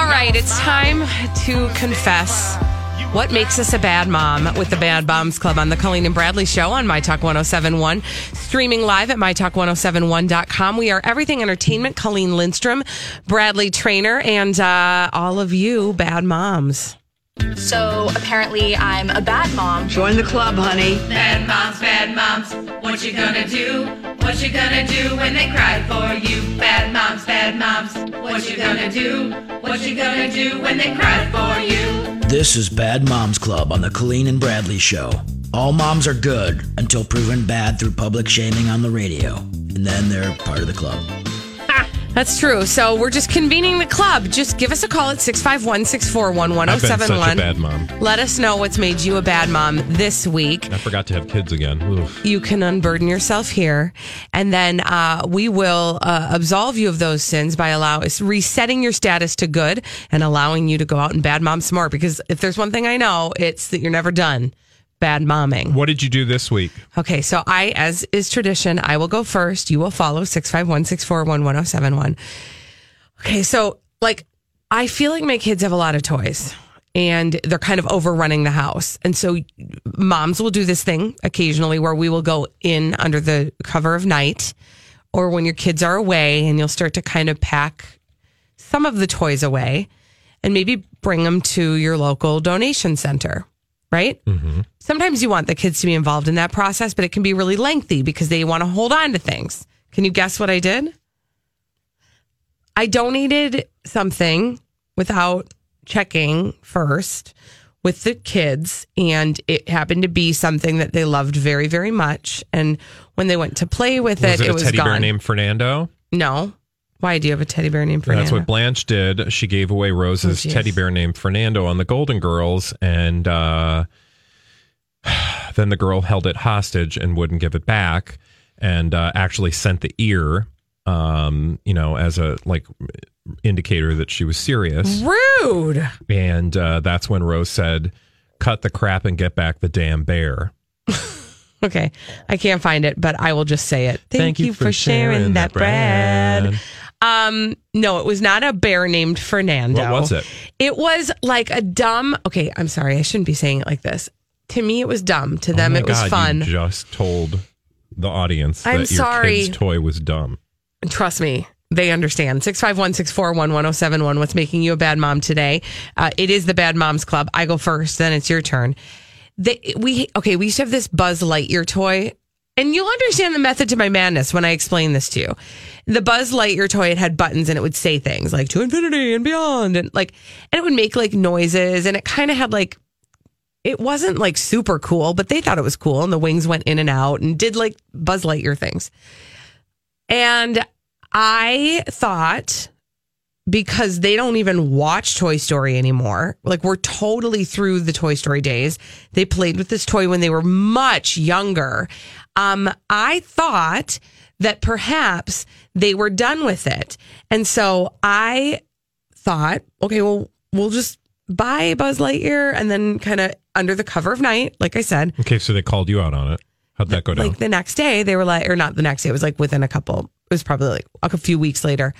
All right, it's time to confess what makes us a bad mom with the Bad Moms Club on the Colleen and Bradley Show on My Talk 1071. Streaming live at MyTalk1071.com. We are everything entertainment. Colleen Lindstrom, Bradley Traynor, and uh, all of you bad moms. So apparently, I'm a bad mom. Join the club, honey. Bad moms, bad moms, what you gonna do? What you gonna do when they cry for you? Bad moms, bad moms, what you gonna do? What you gonna do when they cry for you? This is Bad Moms Club on the Colleen and Bradley Show. All moms are good until proven bad through public shaming on the radio, and then they're part of the club. That's true. So we're just convening the club. Just give us a call at 651 641 I've been 1071. bad mom. Let us know what's made you a bad mom this week. I forgot to have kids again. Oof. You can unburden yourself here, and then uh, we will uh, absolve you of those sins by allow resetting your status to good and allowing you to go out and bad mom some more. Because if there's one thing I know, it's that you're never done bad momming. What did you do this week? Okay, so I, as is tradition, I will go first. You will follow 651 641 1071. Okay, so like, I feel like my kids have a lot of toys and they're kind of overrunning the house. And so moms will do this thing occasionally where we will go in under the cover of night or when your kids are away and you'll start to kind of pack some of the toys away and maybe bring them to your local donation center, right? Mm-hmm. Sometimes you want the kids to be involved in that process, but it can be really lengthy because they want to hold on to things. Can you guess what I did? I donated something without checking first with the kids, and it happened to be something that they loved very, very much. And when they went to play with Was it, it, it, a was teddy gone. bear named Fernando? No. Why do you have a teddy bear named Fernando? That's what Blanche did. She gave away Rose's Oh, teddy bear named Fernando on the Golden Girls, and uh, then the girl held it hostage and wouldn't give it back, and uh, actually sent the ear, um, you know, as a like indicator that she was serious. Rude. And uh, that's when Rose said, "Cut the crap and get back the damn bear." Okay. I can't find it, but I will just say it. Thank, you, for, sharing, that, Brad. Um, no, it was not a bear named Fernando. What was it? It was like a dumb. Okay, I'm sorry. I shouldn't be saying it like this. To me, it was dumb. To them, oh it was God, fun. Just told the audience I'm that your sorry. kid's toy was dumb. Trust me, they understand. 651 641 1071. What's making you a bad mom today? Uh, it is the Bad Moms Club. I go first, then it's your turn. They, we okay. We used to have this Buzz Lightyear toy, and you'll understand the method to my madness when I explain this to you. The Buzz Lightyear toy it had buttons and it would say things like to infinity and beyond, and like, and it would make like noises, and it kind of had like. It wasn't like super cool, but they thought it was cool, and the wings went in and out and did like Buzz Lightyear things. And I thought because they don't even watch Toy Story anymore. Like we're totally through the Toy Story days. They played with this toy when they were much younger. Um, I thought that perhaps they were done with it. And so I thought, okay, well, we'll just buy Buzz Lightyear and then kind of under the cover of night, like I said, Okay, so they called you out on it. How'd that go down? like the next day they were like or not the next day it was like within a couple it was probably like a few weeks later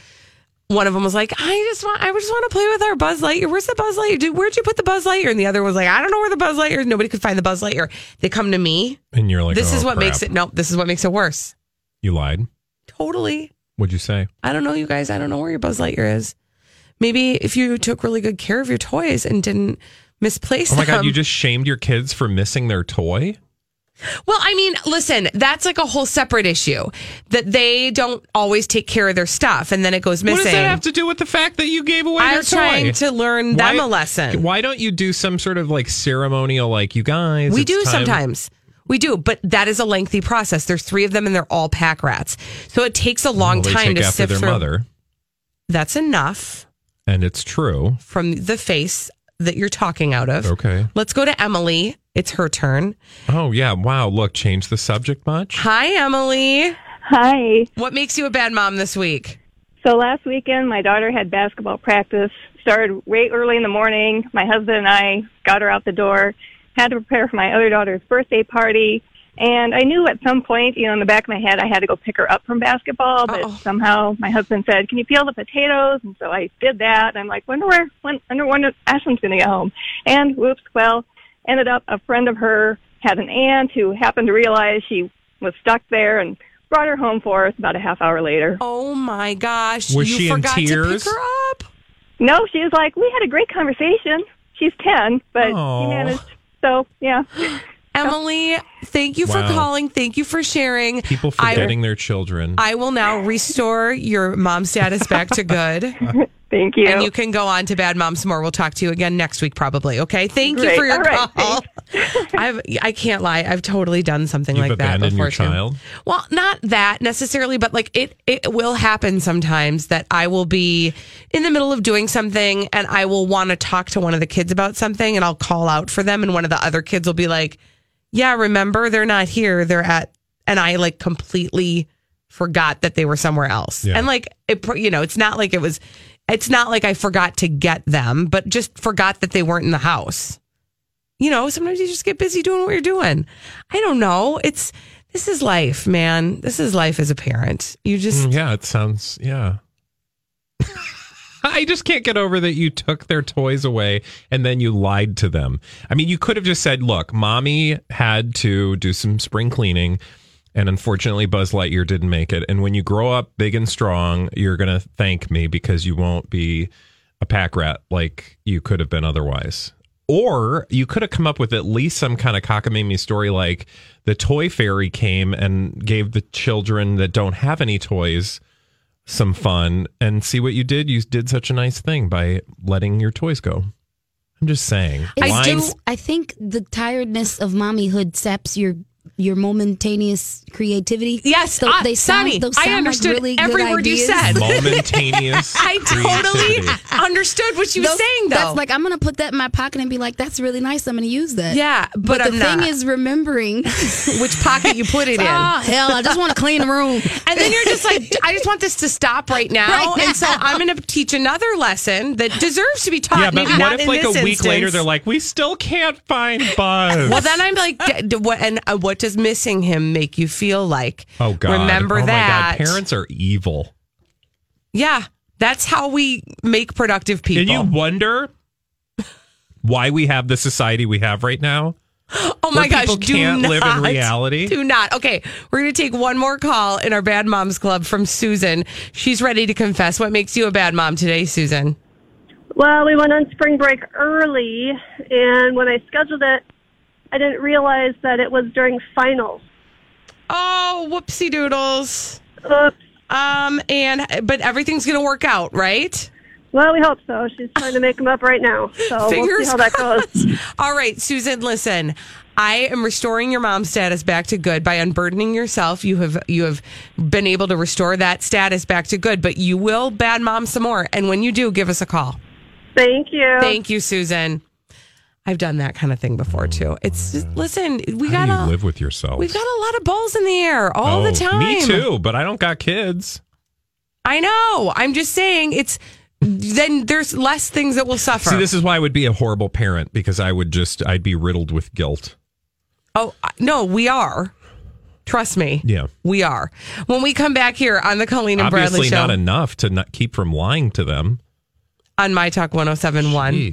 one of them was like i just want i just want to play with our buzz lightyear where's the buzz lightyear Dude, where'd you put the buzz lightyear and the other was like i don't know where the buzz lightyear is nobody could find the buzz lightyear they come to me and you're like, this "Oh, is what crap." makes it nope, this is what makes it worse You lied. totally What'd you say? i don't know you guys i don't know where your buzz lightyear is maybe if you took really good care of your toys and didn't misplace Oh my them. god, you just shamed your kids for missing their toy? Well, I mean, listen, that's like a whole separate issue that they don't always take care of their stuff and then it goes missing. What does that have to do with the fact that you gave away I'm their toy? trying to learn them a lesson. Why don't you do some sort of like ceremonial, like you guys? We do time- sometimes. We do, but that is a lengthy process. There's three of them and they're all pack rats. So it takes a long Well, time to after sift their through. mother, That's enough and it's true. from the face that you're talking out of. Okay. Let's go to Emily. It's her turn. Oh yeah, wow. Look, change the subject much. Hi, Emily. Hi. What makes you a bad mom this week? So last weekend, my daughter had basketball practice. Started way early in the morning. My husband and I got her out the door. Had to prepare for my other daughter's birthday party. And I knew at some point, you know, in the back of my head, I had to go pick her up from basketball. But Uh-oh. somehow my husband said, "Can you peel the potatoes?" And so I did that. And I'm like, "Wonder where? When, wonder when Ashlyn's going to get home?" And whoops, well, ended up a friend of her had an aunt who happened to realize she was stuck there and brought her home for us about a half hour later. Oh my gosh. Was you she in forgot tears? to pick her up. No, she was like, we had a great conversation. She's 10, but Aw. she managed. So, yeah. Emily, thank you for Wow. calling. Thank you for sharing. People I- forgetting their children. I will now restore your mom status back to good. Thank you. And you can go on to Bad Mom some more. We'll talk to you again next week, probably. Okay. Thank you for your All right. call. I've I can't lie. I've totally done something You've like that before your too. child? Well, not that necessarily, but like it it will happen sometimes that I will be in the middle of doing something and I will want to talk to one of the kids about something and I'll call out for them and one of the other kids will be like, "Yeah, remember they're not here. They're at," and I like completely forgot that they were somewhere else. Yeah. And like it, you know, it's not like it was. It's not like I forgot to get them, but just forgot that they weren't in the house. You know, sometimes you just get busy doing what you're doing. I don't know. It's this is life, man. This is life as a parent. You just Mm, yeah, it sounds yeah. I just can't get over that you took their toys away and then you lied to them. I mean, you could have just said, "Look, mommy had to do some spring cleaning." And unfortunately, Buzz Lightyear didn't make it. And when you grow up big and strong, you're going to thank me because you won't be a pack rat like you could have been otherwise. Or you could have come up with at least some kind of cockamamie story like the toy fairy came and gave the children that don't have any toys some fun and see what you did. You did such a nice thing by letting your toys go. I'm just saying. Lines- just, I think the tiredness of mommyhood saps your your momentaneous creativity. Yes, So ah, they sound, Sonny, those I sound like understood really every good word you said. momentaneous. I totally understood what you was Those- saying though. That's like I'm gonna put that in my pocket and be like, "That's really nice. I'm gonna use that." Yeah, but but, I'm the not. thing is remembering. which pocket you put it in. oh hell! I just want to clean the room. And then you're just like, I just want this to stop right now. Right And so I'm going to teach another lesson that deserves to be taught. yeah, but maybe what not if like a this week later they're like, we still can't find Buzz? Well, then I'm like, d- d- what? And uh, what does missing him make you feel like? oh god, remember oh that? My god, parents are evil. Yeah, that's how we make productive people. And you wonder why we have the society we have right now. oh my gosh, people do can't live in reality? Do not. Okay, we're going to take one more call in our Bad Moms Club from Susan. She's ready to confess. What makes you a bad mom today, Susan? Well, we went on spring break early, and when I scheduled it, I didn't realize that it was during finals. Oh, whoopsie doodles. Oops. Um, and but everything's gonna work out, right? Well, we hope so. She's trying to make them up right now, so we'll Fingers see how that goes. All right, Susan, listen. I am restoring your mom's status back to good by unburdening yourself. You have you have been able to restore that status back to good, but you will bad mom some more. And when you do, give us a call. Thank you. Thank you, Susan. I've done that kind of thing before too. Mm. It's just listen, we How got do you a live with yourself? we've got a lot of balls in the air all Oh, the time. Me too, but I don't got kids. I know. I'm just saying it's then there's less things that will suffer. See, this is why I would be a horrible parent because I would just I'd be riddled with guilt. Oh, uh, no, we are. Trust me. Yeah. We are. When we come back here on the Colleen and Bradley Obviously show not enough to not keep from lying to them. on My Talk 1071. Gee.